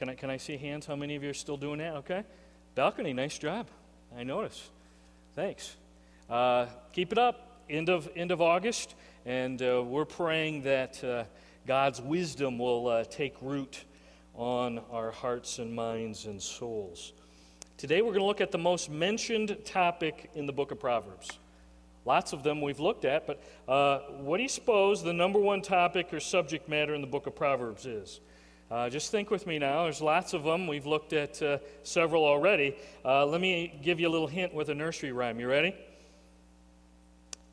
Can I, can I see hands? How many of you are still doing that? Okay. Balcony, nice job. I notice. Thanks. Uh, keep it up. End of, end of August. And uh, we're praying that uh, God's wisdom will uh, take root on our hearts and minds and souls. Today we're going to look at the most mentioned topic in the book of Proverbs. Lots of them we've looked at, but uh, what do you suppose the number one topic or subject matter in the book of Proverbs is? Uh, just think with me now. There's lots of them. We've looked at uh, several already. Uh, let me give you a little hint with a nursery rhyme. You ready?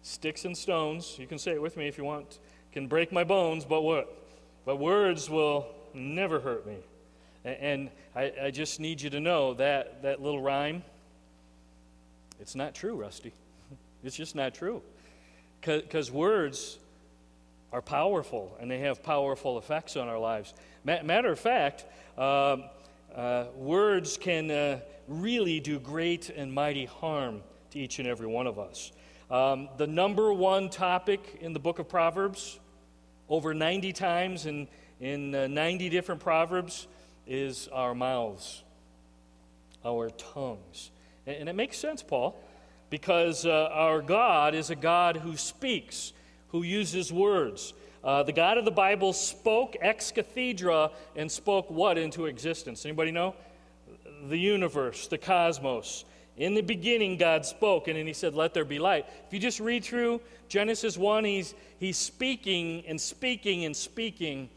Sticks and stones. You can say it with me if you want. Can break my bones, but what? But words will never hurt me. And I, I just need you to know that that little rhyme, it's not true, Rusty. It's just not true. Because words are powerful and they have powerful effects on our lives. Matter of fact, uh, uh, words can uh, really do great and mighty harm to each and every one of us. Um, the number one topic in the book of Proverbs, over 90 times in, in uh, 90 different Proverbs, is our mouths, our tongues. And, and it makes sense, Paul because uh, our God is a God who speaks, who uses words. Uh, the God of the Bible spoke ex cathedra and spoke what into existence? Anybody know? The universe, the cosmos. In the beginning, God spoke, and then He said, Let there be light. If you just read through Genesis 1, He's, he's speaking and speaking and speaking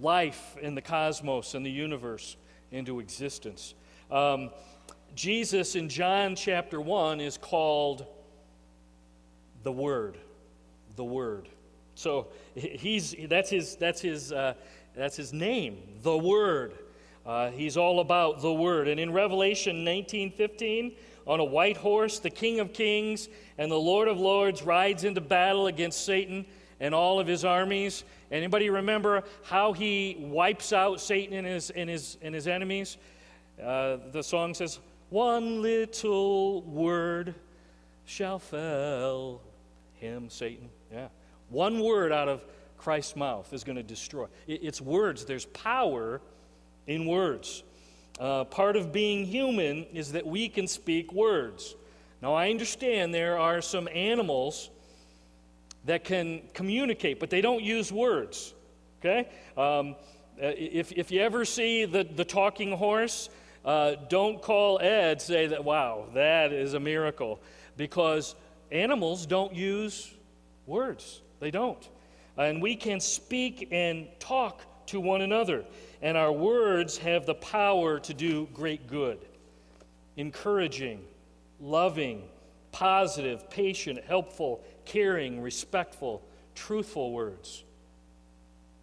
life in the cosmos and the universe into existence. Um, Jesus in John chapter 1 is called the Word. The Word. So he's, that's, his, that's, his, uh, that's his name, the Word. Uh, he's all about the Word. And in Revelation 19:15, on a white horse, the King of Kings and the Lord of Lords rides into battle against Satan and all of his armies. Anybody remember how he wipes out Satan and his, and his, and his enemies? Uh, the song says, one little word shall fell him, Satan. Yeah. One word out of Christ's mouth is going to destroy. It's words, there's power in words. Uh, part of being human is that we can speak words. Now, I understand there are some animals that can communicate, but they don't use words. Okay? Um, uh, if, if you ever see the, the talking horse, uh, don't call Ed, say that, wow, that is a miracle. Because animals don't use words, they don't. And we can speak and talk to one another. And our words have the power to do great good encouraging, loving, positive, patient, helpful, caring, respectful, truthful words.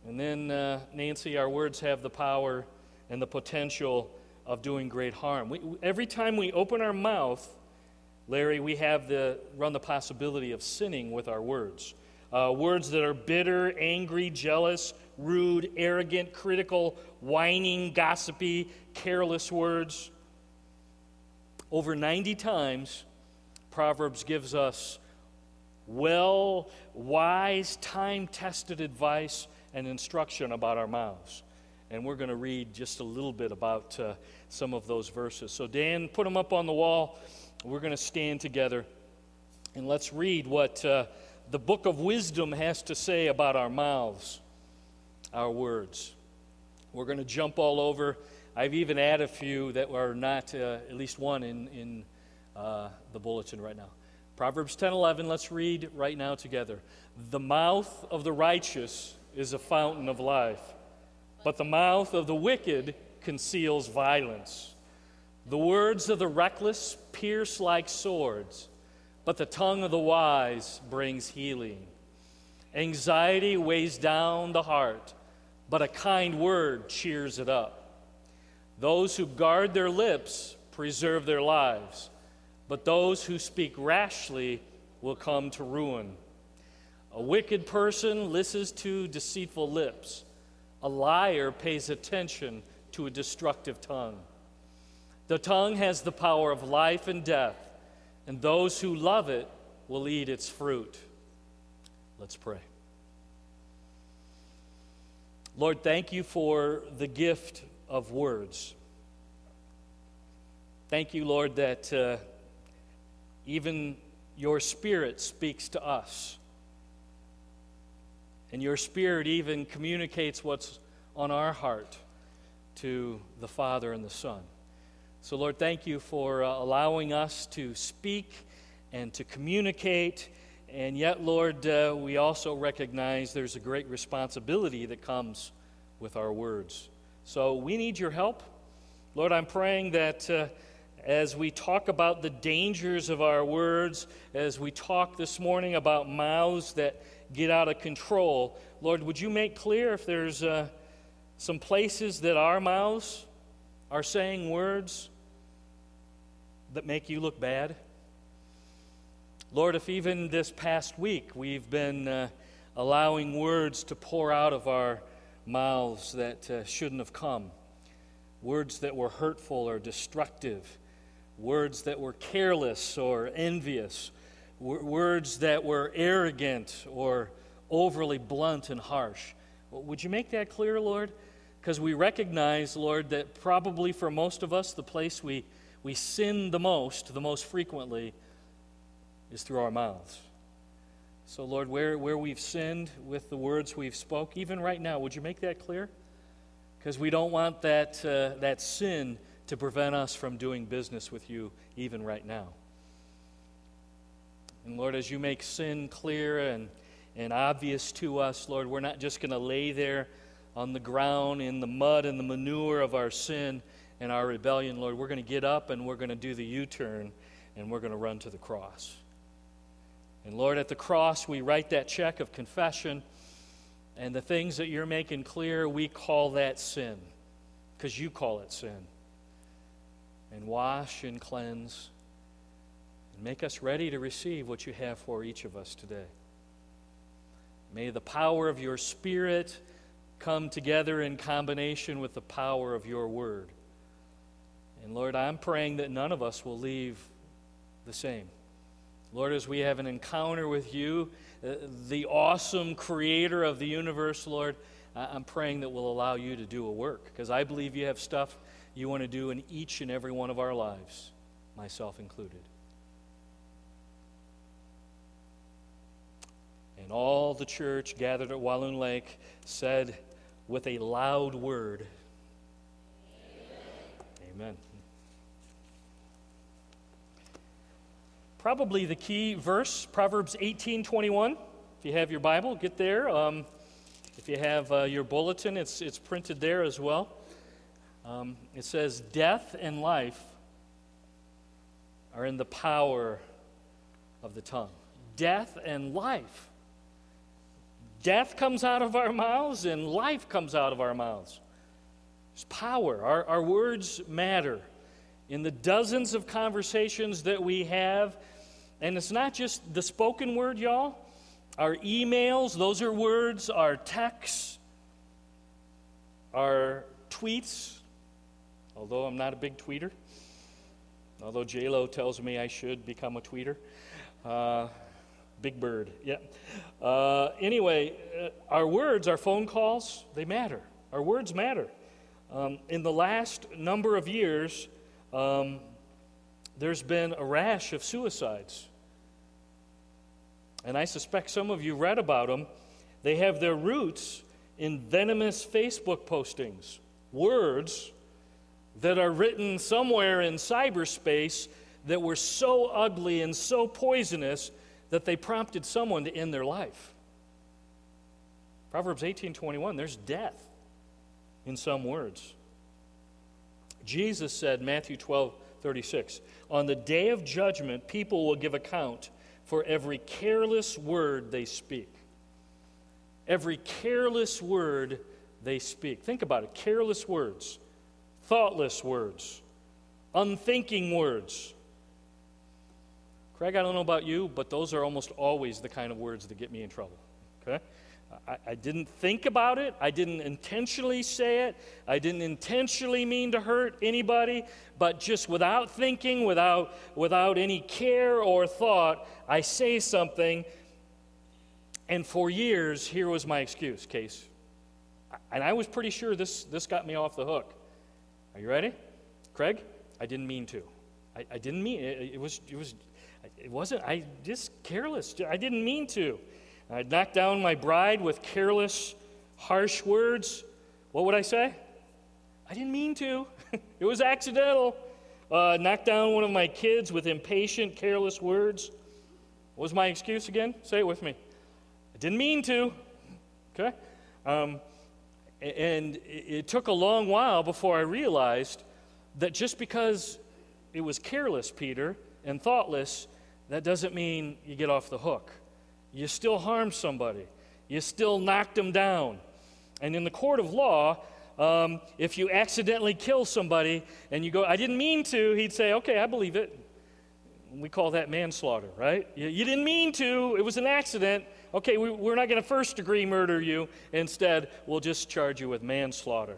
And then, uh, Nancy, our words have the power and the potential of doing great harm. We, every time we open our mouth, Larry, we have the run the possibility of sinning with our words. Uh, words that are bitter, angry, jealous, rude, arrogant, critical, whining, gossipy, careless words. Over 90 times, Proverbs gives us well, wise, time tested advice and instruction about our mouths. And we're going to read just a little bit about uh, some of those verses. So, Dan, put them up on the wall. We're going to stand together and let's read what uh, the book of wisdom has to say about our mouths, our words. We're going to jump all over. I've even added a few that are not, uh, at least one in, in uh, the bulletin right now. Proverbs 10 11, let's read right now together. The mouth of the righteous is a fountain of life, but the mouth of the wicked conceals violence. The words of the reckless pierce like swords, but the tongue of the wise brings healing. Anxiety weighs down the heart, but a kind word cheers it up. Those who guard their lips preserve their lives, but those who speak rashly will come to ruin. A wicked person listens to deceitful lips. A liar pays attention to a destructive tongue. The tongue has the power of life and death, and those who love it will eat its fruit. Let's pray. Lord, thank you for the gift of words. Thank you, Lord, that uh, even your Spirit speaks to us. And your Spirit even communicates what's on our heart to the Father and the Son. So, Lord, thank you for uh, allowing us to speak and to communicate. And yet, Lord, uh, we also recognize there's a great responsibility that comes with our words. So, we need your help. Lord, I'm praying that uh, as we talk about the dangers of our words, as we talk this morning about mouths that get out of control, Lord, would you make clear if there's uh, some places that our mouths are saying words that make you look bad? Lord, if even this past week we've been uh, allowing words to pour out of our mouths that uh, shouldn't have come, words that were hurtful or destructive, words that were careless or envious, w- words that were arrogant or overly blunt and harsh. Would you make that clear, Lord? Because we recognize, Lord, that probably for most of us, the place we, we sin the most, the most frequently, is through our mouths. So, Lord, where, where we've sinned with the words we've spoke, even right now, would you make that clear? Because we don't want that, uh, that sin to prevent us from doing business with you even right now. And Lord, as you make sin clear and, and obvious to us, Lord, we're not just going to lay there on the ground in the mud and the manure of our sin and our rebellion, Lord. We're going to get up and we're going to do the U turn and we're going to run to the cross. And Lord, at the cross, we write that check of confession. And the things that you're making clear, we call that sin because you call it sin and wash and cleanse and make us ready to receive what you have for each of us today. May the power of your Spirit come together in combination with the power of your word. And Lord, I'm praying that none of us will leave the same. Lord, as we have an encounter with you, uh, the awesome creator of the universe, Lord, I'm praying that we'll allow you to do a work because I believe you have stuff you want to do in each and every one of our lives, myself included. And all the church gathered at Walloon Lake said with a loud word, Amen. Amen. Probably the key verse, Proverbs 18 21. If you have your Bible, get there. Um, if you have uh, your bulletin, it's, it's printed there as well. Um, it says, Death and life are in the power of the tongue. Death and life. Death comes out of our mouths and life comes out of our mouths. It's power. Our, our words matter. In the dozens of conversations that we have, and it's not just the spoken word, y'all. Our emails, those are words. Our texts, our tweets, although I'm not a big tweeter, although J-Lo tells me I should become a tweeter. Uh, big bird, yeah. Uh, anyway, uh, our words, our phone calls, they matter. Our words matter. Um, in the last number of years, um, there's been a rash of suicides. And I suspect some of you read about them. They have their roots in venomous Facebook postings, words that are written somewhere in cyberspace that were so ugly and so poisonous that they prompted someone to end their life. Proverbs 18:21 there's death in some words. Jesus said Matthew 12:36 on the day of judgment people will give account for every careless word they speak. Every careless word they speak. Think about it careless words thoughtless words, unthinking words. Craig, I don't know about you, but those are almost always the kind of words that get me in trouble. Okay? I, I, didn't think about it. I didn't intentionally say it. I didn't intentionally mean to hurt anybody, but just without thinking, without, without any care or thought, I say something. And for years, here was my excuse, Case. And I was pretty sure this, this got me off the hook. Are you ready? Craig, I didn't mean to. I, I didn't mean it. It was, it was, it wasn't, I just careless. I didn't mean to. I knocked down my bride with careless, harsh words. What would I say? I didn't mean to. it was accidental. Uh, knocked down one of my kids with impatient, careless words. What was my excuse again? Say it with me. I didn't mean to. Okay? Um, and it took a long while before I realized that just because it was careless, Peter, and thoughtless, that doesn't mean you get off the hook. You still harmed somebody, you still knocked them down. And in the court of law, um, if you accidentally kill somebody and you go, I didn't mean to, he'd say, okay, I believe it. We call that manslaughter, right? You, you didn't mean to, it was an accident. Okay, we, we're not going to first degree murder you. Instead, we'll just charge you with manslaughter.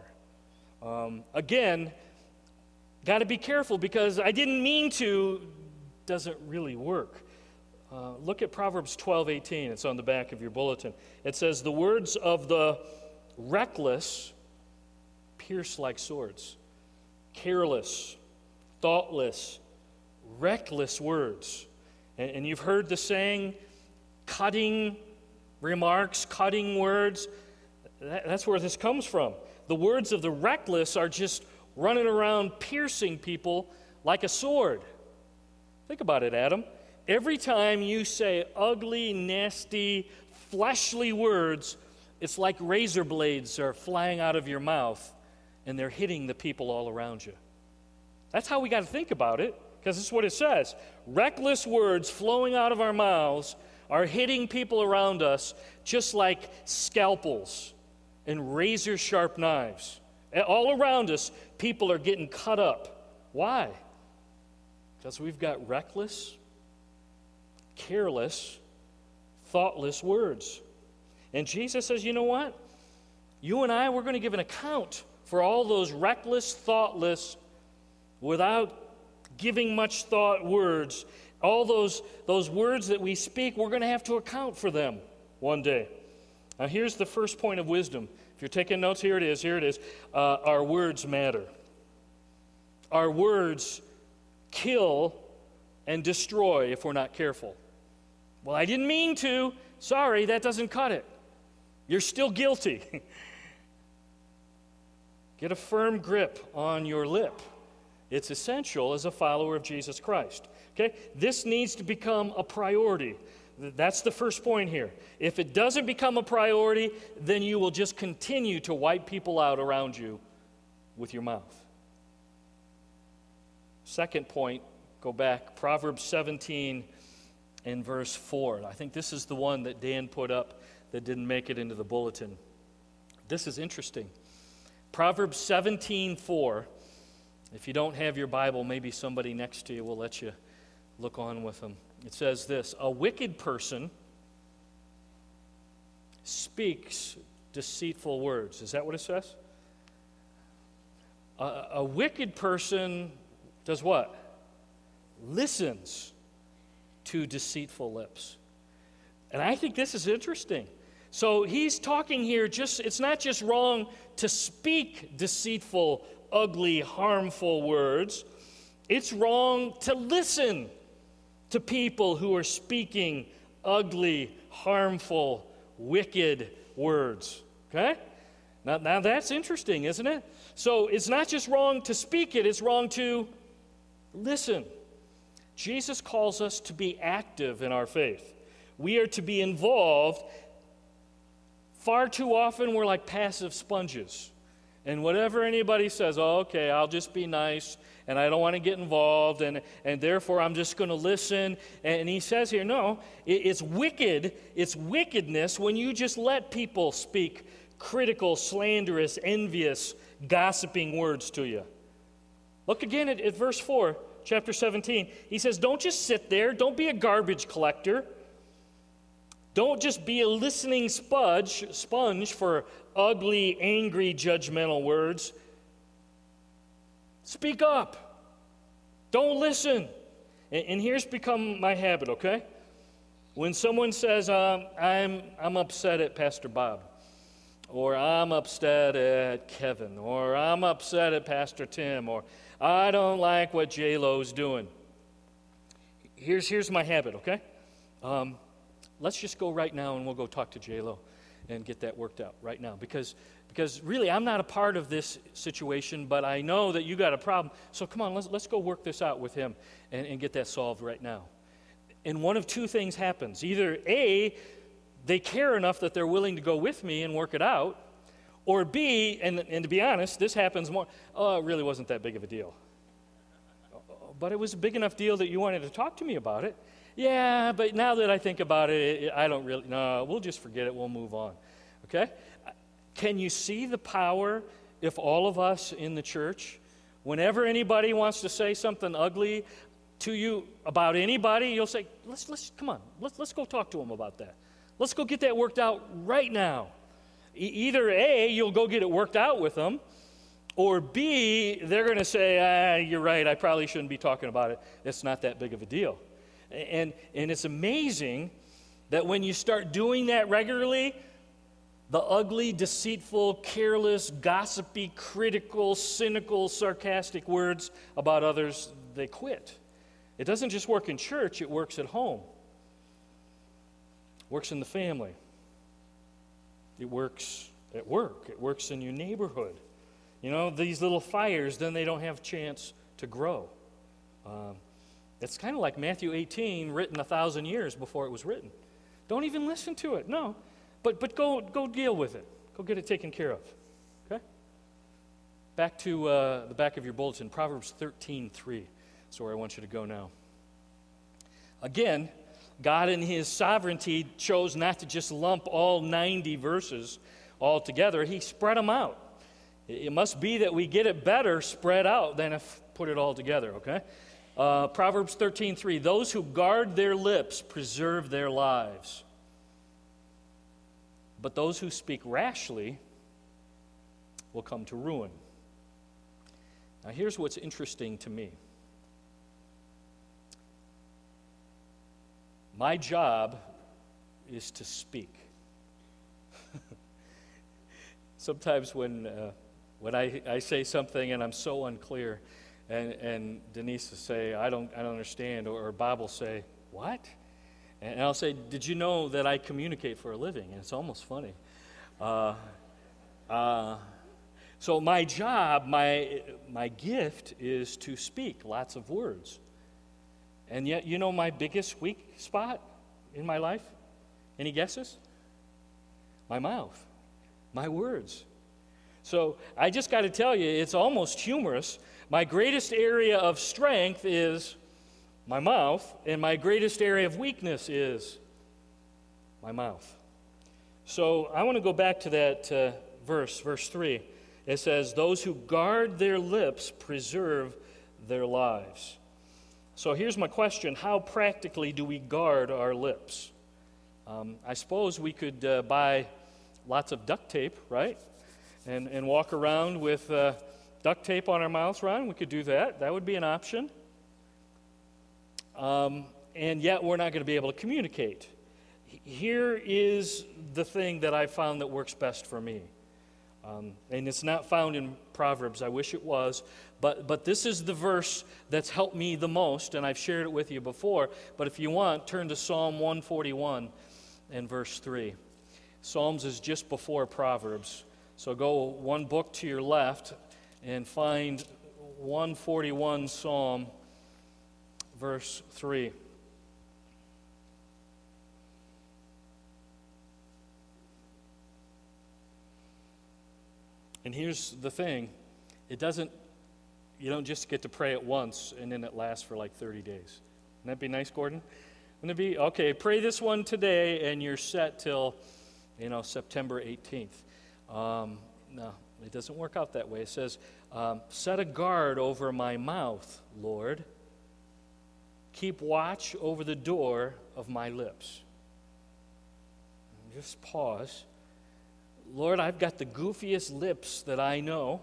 Um, again, got to be careful because I didn't mean to doesn't really work. Uh, look at Proverbs 12 18. It's on the back of your bulletin. It says, The words of the reckless pierce like swords. Careless, thoughtless, reckless words. And, and you've heard the saying, cutting remarks, cutting words. That, that's where this comes from. The words of the reckless are just running around piercing people like a sword. Think about it, Adam. Every time you say ugly, nasty, fleshly words, it's like razor blades are flying out of your mouth and they're hitting the people all around you. That's how we got to think about it, because this is what it says. Reckless words flowing out of our mouths are hitting people around us just like scalpels and razor sharp knives. All around us, people are getting cut up. Why? Because we've got reckless, careless, thoughtless words. And Jesus says, you know what? You and I, we're going to give an account for all those reckless, thoughtless, without giving much thought words all those, those words that we speak, we're going to have to account for them one day. Now, here's the first point of wisdom. If you're taking notes, here it is. Here it is. Uh, our words matter. Our words kill and destroy if we're not careful. Well, I didn't mean to. Sorry, that doesn't cut it. You're still guilty. Get a firm grip on your lip. It's essential as a follower of Jesus Christ. Okay? This needs to become a priority. That's the first point here. If it doesn't become a priority, then you will just continue to wipe people out around you with your mouth. Second point, go back, Proverbs 17 and verse 4. I think this is the one that Dan put up that didn't make it into the bulletin. This is interesting. Proverbs 17 4. If you don't have your Bible, maybe somebody next to you will let you look on with them. It says this A wicked person speaks deceitful words. Is that what it says? A, a wicked person does what? Listens to deceitful lips. And I think this is interesting. So he's talking here just it's not just wrong to speak deceitful, ugly, harmful words. It's wrong to listen to people who are speaking ugly, harmful, wicked words. Okay? Now, now that's interesting, isn't it? So it's not just wrong to speak it, it's wrong to listen. Jesus calls us to be active in our faith. We are to be involved. Far too often, we're like passive sponges. And whatever anybody says, oh, okay, I'll just be nice and I don't want to get involved, and, and therefore I'm just going to listen. And he says here, no, it, it's wicked, it's wickedness when you just let people speak critical, slanderous, envious, gossiping words to you. Look again at, at verse 4, chapter 17. He says, Don't just sit there, don't be a garbage collector. Don't just be a listening sponge, sponge for ugly, angry, judgmental words. Speak up. Don't listen. And, and here's become my habit, okay? When someone says, um, I'm, I'm upset at Pastor Bob, or I'm upset at Kevin, or I'm upset at Pastor Tim, or I don't like what J Lo's doing. Here's, here's my habit, okay? Um, let's just go right now and we'll go talk to J Lo and get that worked out right now. Because, because really, I'm not a part of this situation, but I know that you got a problem. So come on, let's, let's go work this out with him and, and get that solved right now. And one of two things happens. Either A, they care enough that they're willing to go with me and work it out, or B, and, and to be honest, this happens more, oh, it really wasn't that big of a deal. But it was a big enough deal that you wanted to talk to me about it. Yeah, but now that I think about it, I don't really, no, we'll just forget it, we'll move on. Okay? Can you see the power if all of us in the church, whenever anybody wants to say something ugly to you about anybody, you'll say, let's, let's come on, let's, let's go talk to them about that. Let's go get that worked out right now. Either A, you'll go get it worked out with them, or B, they're going to say, ah, you're right, I probably shouldn't be talking about it. It's not that big of a deal. And, and it's amazing that when you start doing that regularly, the ugly, deceitful, careless, gossipy, critical, cynical, sarcastic words about others, they quit. It doesn't just work in church, it works at home. Works in the family. It works at work. It works in your neighborhood. You know, these little fires, then they don't have chance to grow. Um, it's kind of like Matthew 18, written a thousand years before it was written. Don't even listen to it. No. But, but go, go deal with it. Go get it taken care of. Okay? Back to uh, the back of your bulletin, Proverbs 13, 3. That's where I want you to go now. Again, God in His sovereignty chose not to just lump all 90 verses all together, He spread them out. It must be that we get it better spread out than if put it all together, okay? Uh, Proverbs 13, 3. Those who guard their lips preserve their lives. But those who speak rashly will come to ruin. Now, here's what's interesting to me my job is to speak. Sometimes when, uh, when I, I say something and I'm so unclear, and, and Denise will say, I don't, I don't understand, or, or Bob will say, What? And I'll say, Did you know that I communicate for a living? And it's almost funny. Uh, uh, so, my job, my, my gift is to speak lots of words. And yet, you know my biggest weak spot in my life? Any guesses? My mouth, my words. So, I just got to tell you, it's almost humorous. My greatest area of strength is my mouth, and my greatest area of weakness is my mouth. So I want to go back to that uh, verse, verse 3. It says, Those who guard their lips preserve their lives. So here's my question How practically do we guard our lips? Um, I suppose we could uh, buy lots of duct tape, right? And, and walk around with uh, duct tape on our mouths, Ron. We could do that. That would be an option. Um, and yet we're not going to be able to communicate. Here is the thing that I found that works best for me. Um, and it's not found in Proverbs. I wish it was. But, but this is the verse that's helped me the most, and I've shared it with you before. But if you want, turn to Psalm 141 and verse 3. Psalms is just before Proverbs. So go one book to your left and find 141 Psalm verse 3. And here's the thing it doesn't, you don't just get to pray it once and then it lasts for like 30 days. Wouldn't that be nice, Gordon? Wouldn't it be, okay, pray this one today and you're set till, you know, September 18th. Um, no, it doesn't work out that way. It says, um, Set a guard over my mouth, Lord. Keep watch over the door of my lips. Just pause. Lord, I've got the goofiest lips that I know.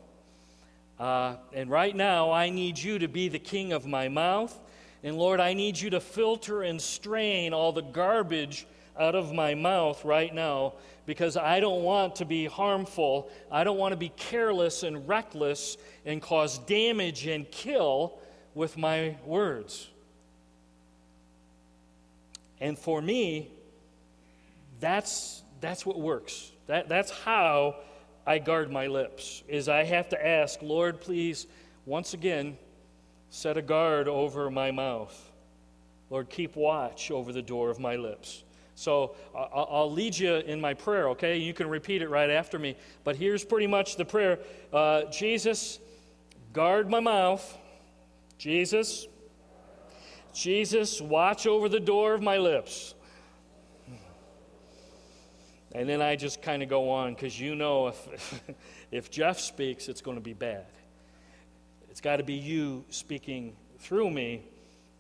Uh, and right now, I need you to be the king of my mouth. And Lord, I need you to filter and strain all the garbage out of my mouth right now because I don't want to be harmful. I don't want to be careless and reckless and cause damage and kill with my words. And for me, that's, that's what works. That, that's how I guard my lips, is I have to ask, Lord, please, once again, set a guard over my mouth. Lord, keep watch over the door of my lips. So I'll lead you in my prayer, okay? You can repeat it right after me. But here's pretty much the prayer uh, Jesus, guard my mouth. Jesus, Jesus, watch over the door of my lips. And then I just kind of go on because you know if, if Jeff speaks, it's going to be bad. It's got to be you speaking through me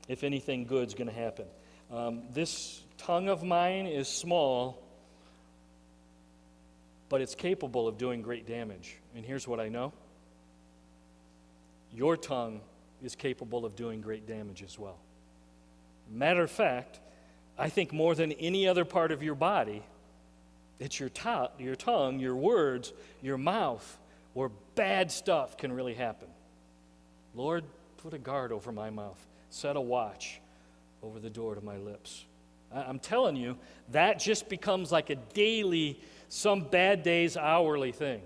if anything good's going to happen. Um, this tongue of mine is small, but it's capable of doing great damage. And here's what I know your tongue is capable of doing great damage as well. Matter of fact, I think more than any other part of your body, it's your, to- your tongue, your words, your mouth, where bad stuff can really happen. Lord, put a guard over my mouth, set a watch over the door to my lips. I'm telling you, that just becomes like a daily, some bad days, hourly thing.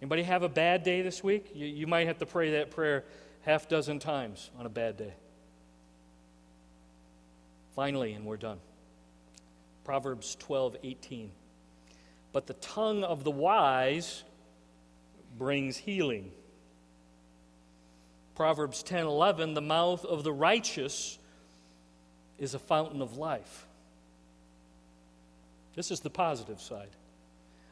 Anybody have a bad day this week? You, you might have to pray that prayer half dozen times on a bad day. Finally, and we're done. Proverbs 12, 18. But the tongue of the wise brings healing. Proverbs 10, 11. The mouth of the righteous is a fountain of life. This is the positive side.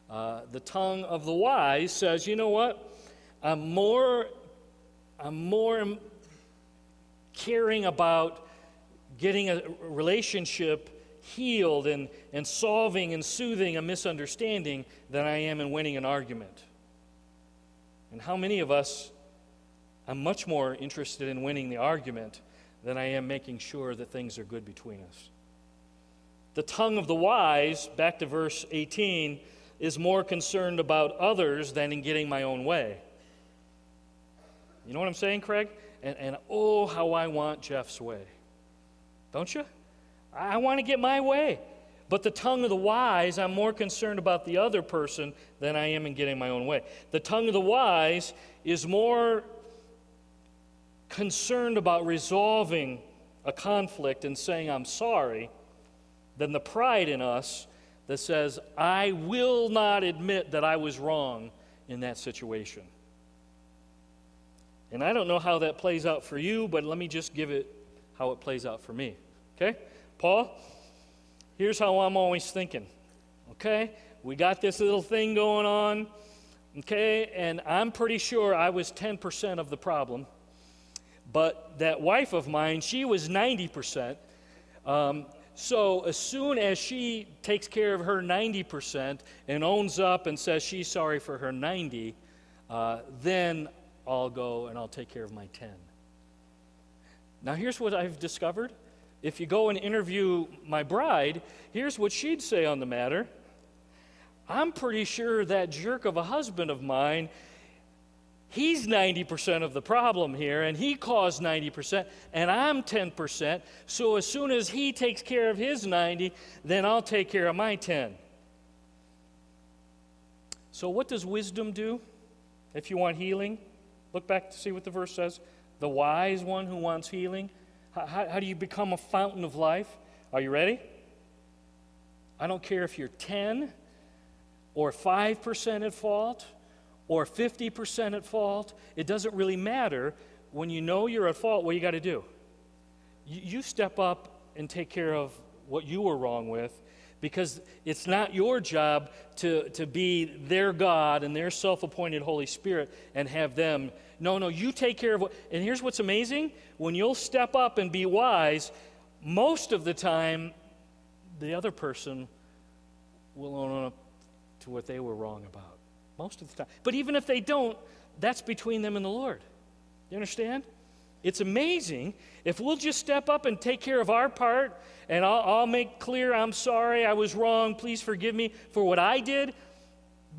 Uh, the tongue of the wise says, you know what? I'm more, I'm more caring about getting a relationship healed and, and solving and soothing a misunderstanding than I am in winning an argument. And how many of us, I'm much more interested in winning the argument than I am making sure that things are good between us. The tongue of the wise, back to verse 18, is more concerned about others than in getting my own way. You know what I'm saying, Craig? And, and oh, how I want Jeff's way. Don't you? I want to get my way. But the tongue of the wise, I'm more concerned about the other person than I am in getting my own way. The tongue of the wise is more concerned about resolving a conflict and saying, I'm sorry, than the pride in us that says, I will not admit that I was wrong in that situation. And I don't know how that plays out for you, but let me just give it how it plays out for me. Okay? Paul, here's how I'm always thinking. Okay? We got this little thing going on. Okay? And I'm pretty sure I was 10% of the problem. But that wife of mine, she was 90%. Um, so as soon as she takes care of her 90% and owns up and says she's sorry for her 90, uh, then I'll go and I'll take care of my 10. Now, here's what I've discovered. If you go and interview my bride, here's what she'd say on the matter. I'm pretty sure that jerk of a husband of mine He's 90% of the problem here, and he caused 90%, and I'm 10%. So as soon as he takes care of his 90, then I'll take care of my 10. So, what does wisdom do if you want healing? Look back to see what the verse says. The wise one who wants healing. How, how, do you become a fountain of life? Are you ready? I don't care if you're 10 or 5% at fault or 50% at fault, it doesn't really matter. When you know you're at fault, what you got to do? You, you step up and take care of what you were wrong with because it's not your job to, to be their God and their self appointed Holy Spirit and have them. No, no, you take care of what. And here's what's amazing when you'll step up and be wise, most of the time, the other person will own up to what they were wrong about most of the time. But even if they don't, that's between them and the Lord. You understand? It's amazing if we'll just step up and take care of our part, and I'll, I'll make clear I'm sorry, I was wrong, please forgive me for what I did.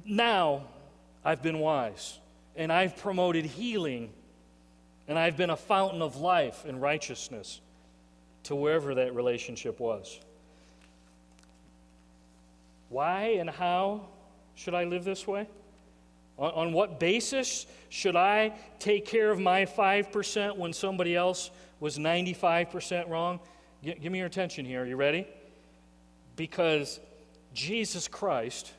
Now I've been wise, and I've promoted healing, and I've been a fountain of life and righteousness to wherever that relationship was. Why and how should I live this way? On, on what basis should I take care of my 5% when somebody else was 95% wrong? G- give me your attention here. Are you ready? Because Jesus Christ,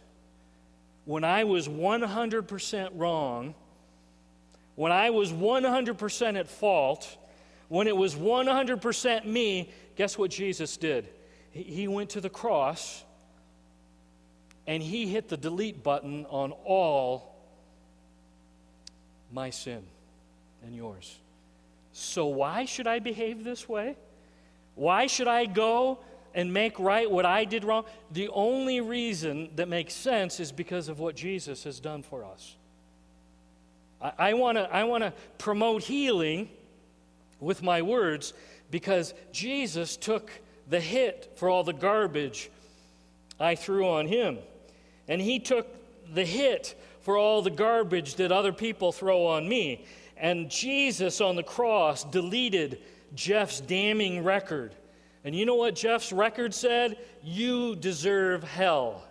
when I was 100% wrong, when I was 100% at fault, when it was 100% me, guess what Jesus did? He went to the cross and he hit the delete button on all my sin and yours. So, why should I behave this way? Why should I go and make right what I did wrong? The only reason that makes sense is because of what Jesus has done for us. I, want to I wanna promote healing with my words because Jesus took the hit for all the garbage I threw on him. And he took the hit for all the garbage that other people throw on me. And Jesus on the cross deleted Jeff's damning record. And you know what Jeff's record said? You deserve hell.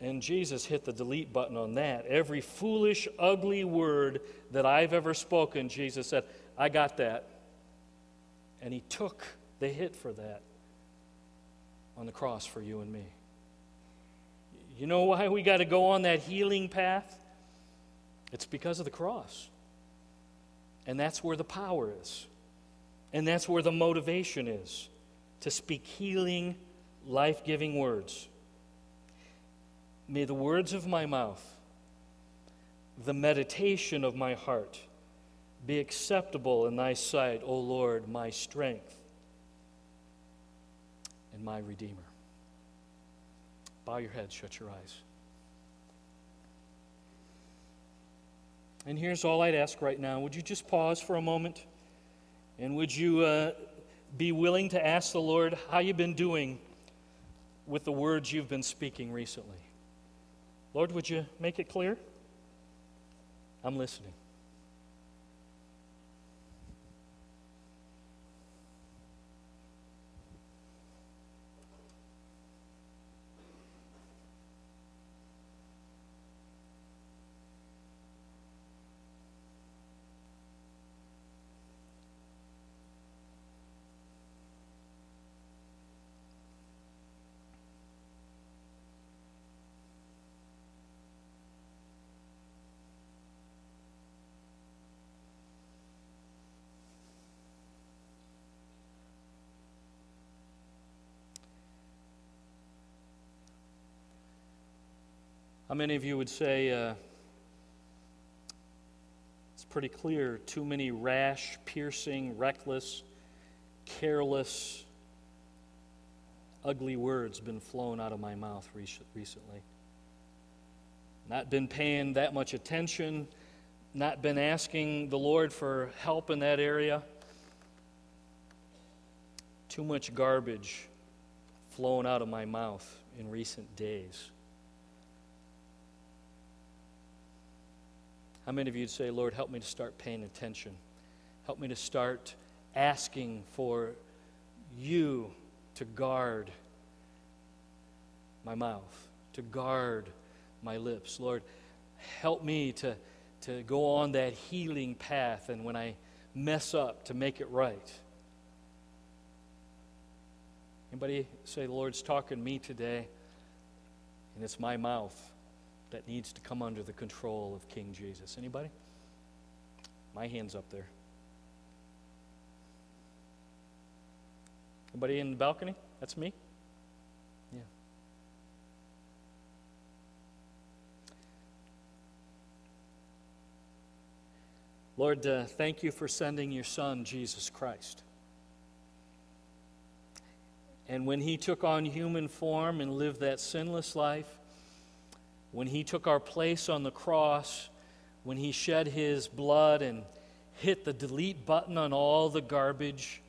And Jesus hit the delete button on that. Every foolish, ugly word that I've ever spoken, Jesus said, I got that. And he took the hit for that on the cross for you and me. You know why we got to go on that healing path? It's because of the cross. And that's where the power is. And that's where the motivation is to speak healing, life giving words. May the words of my mouth, the meditation of my heart, be acceptable in thy sight, O Lord, my strength and my Redeemer. Bow your head, shut your eyes. And here's all I'd ask right now. Would you just pause for a moment? And would you uh, be willing to ask the Lord how you've been doing with the words you've been speaking recently? Lord, would you make it clear? I'm listening. How many of you would say uh, it's pretty clear too many rash, piercing, reckless, careless, ugly words been flown out of my mouth recently? Not been paying that much attention, not been asking the Lord for help in that area. Too much garbage flown out of my mouth in recent days. How many of you would say, Lord, help me to start paying attention? Help me to start asking for you to guard my mouth, to guard my lips. Lord, help me to, to go on that healing path and when I mess up, to make it right. Anybody say the Lord's talking to me today and it's my mouth? That needs to come under the control of King Jesus. Anybody? My hand's up there. Anybody in the balcony? That's me? Yeah. Lord, uh, thank you for sending your Son, Jesus Christ. And when he took on human form and lived that sinless life, when he took our place on the cross, when he shed his blood and hit the delete button on all the garbage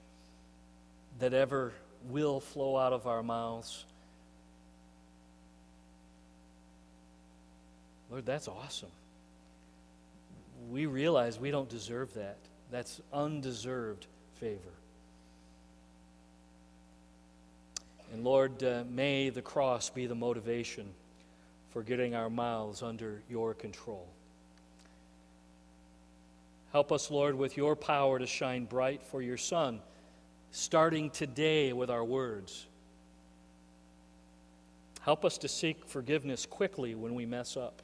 that ever will flow out of our mouths. Lord, that's awesome. We realize we don't deserve that. That's undeserved favor. And Lord, uh, may the cross be the motivation for getting our mouths under your control. Help us, Lord, with your power to shine bright for your Son, starting today with our words. Help us to seek forgiveness quickly when we mess up.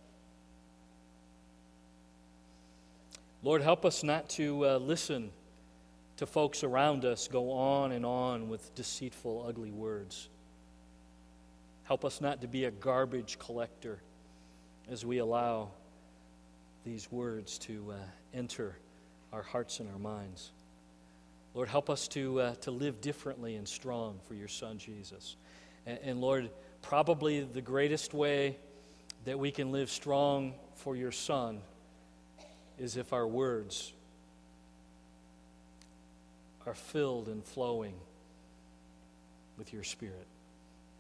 Lord, help us not to uh, listen to folks around us go on and on with deceitful, ugly words. Help us not to be a garbage collector as we allow these words to uh, enter our hearts and our minds. Lord, help us to, uh, to live differently and strong for your Son, Jesus. And, and Lord, probably the greatest way that we can live strong for your Son is if our words are filled and flowing with your Spirit.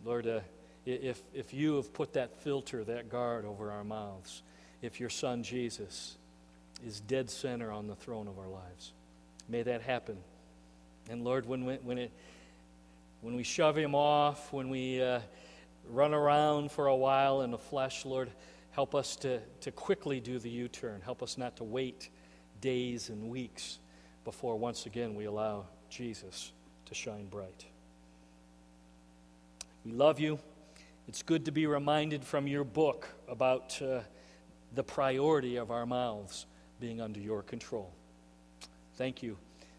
Lord, uh, if, if you have put that filter, that guard over our mouths, if your Son Jesus is dead center on the throne of our lives, may that happen. And Lord, when we, when, it, when we shove him off, when we uh, run around for a while in the flesh, Lord, help us to, to quickly do the U turn. Help us not to wait days and weeks before once again we allow Jesus to shine bright. We love you. It's good to be reminded from your book about uh, the priority of our mouths being under your control. Thank you.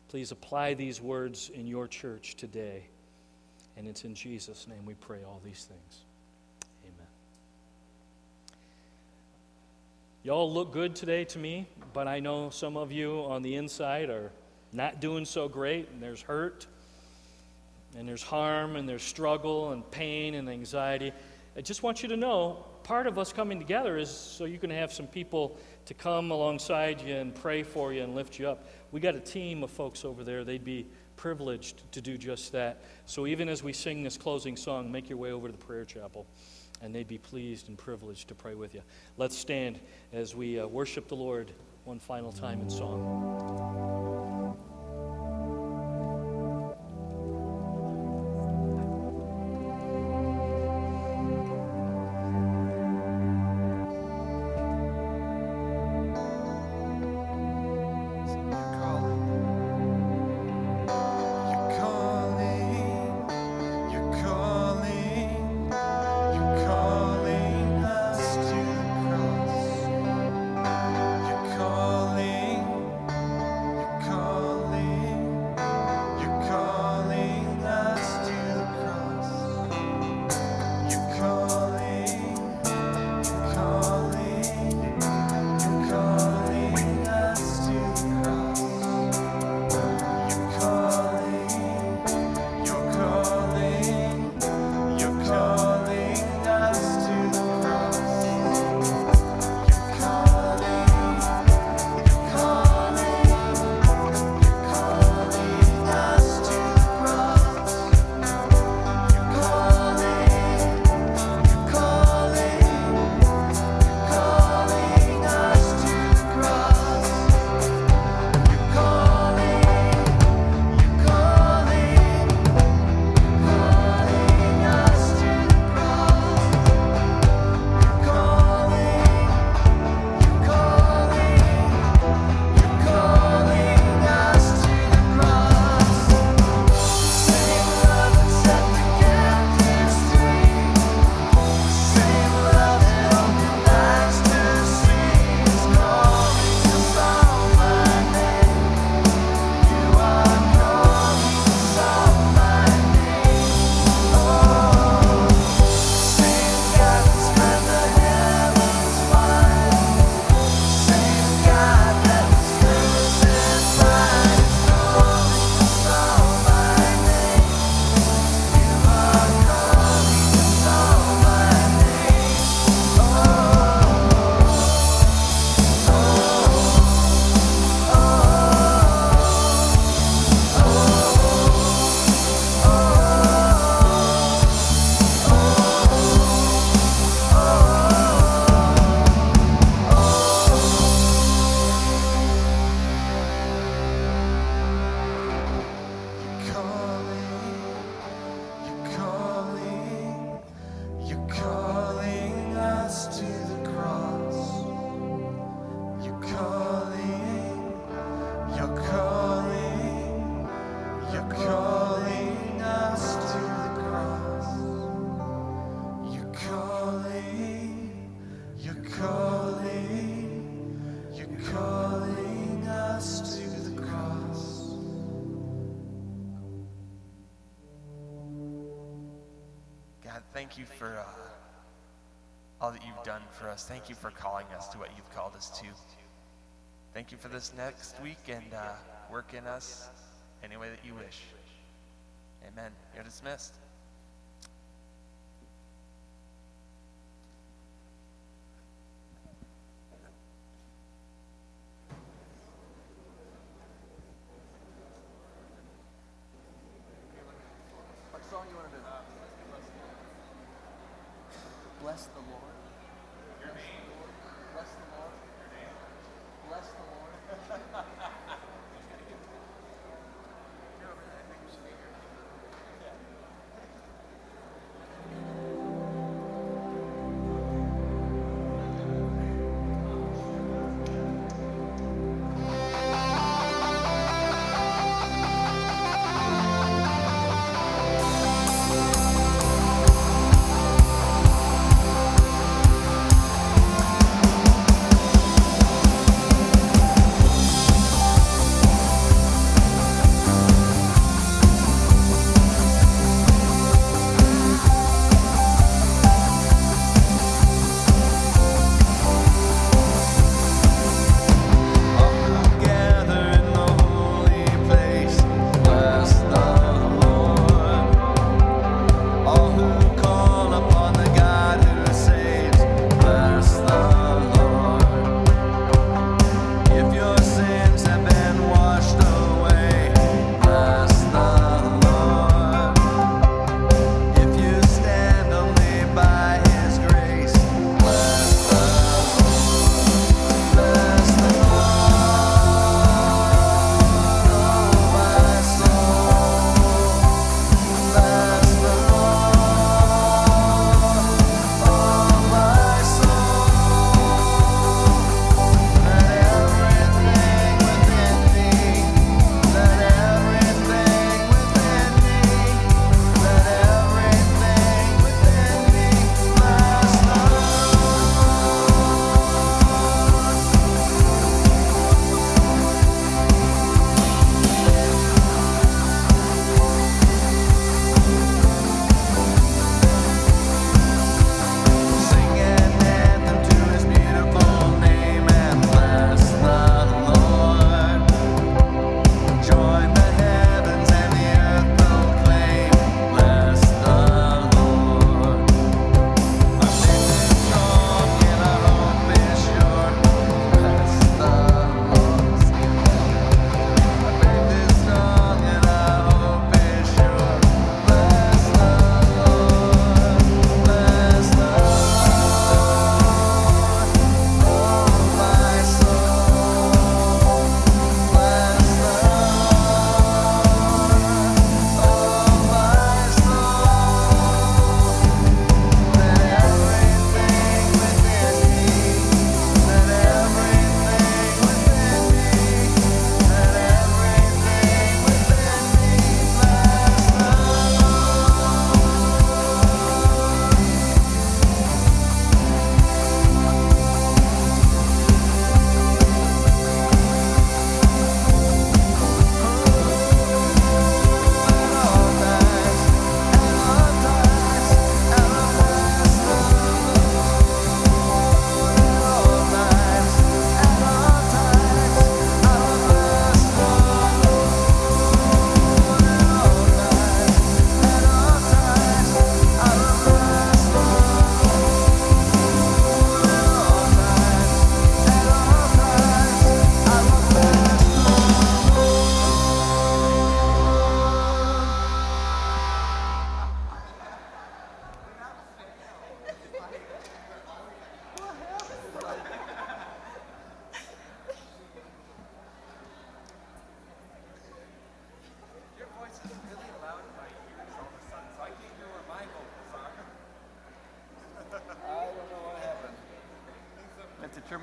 Please apply these words in your church today. And it's in Jesus' name we pray all these things. Amen. Y'all look good today to me, but I know some of you on the inside are not doing so great, and there's hurt and there's harm and there's struggle and pain and anxiety. I just want you to know part of us coming together is so you can have some people to come alongside you and pray for you and lift you up. We got a team of folks over there. They'd be privileged to do just that. So even as we sing this closing song, make your way over to the prayer chapel and they'd be pleased and privileged to pray with you. Let's stand as we uh, worship the Lord one final time in song. For us. Thank you for calling us to what you've called us to. Thank you for this next week and uh, work in us any way that you wish. Amen. You're dismissed.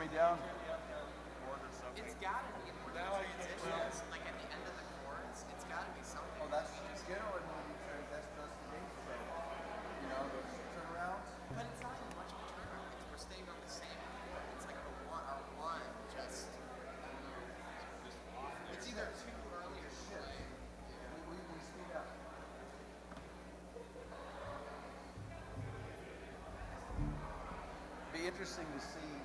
Me down? It's gotta be more than Now I two get. Like at the end of the chords, it's gotta be something. Oh, that's generally when you turn, that's just the. You know, those turnarounds. But it's not even much of a turnaround. We're staying on the same chord. It's like a one, a one, just. It's either too early or late. We, we, we speed up. Be interesting to see now that we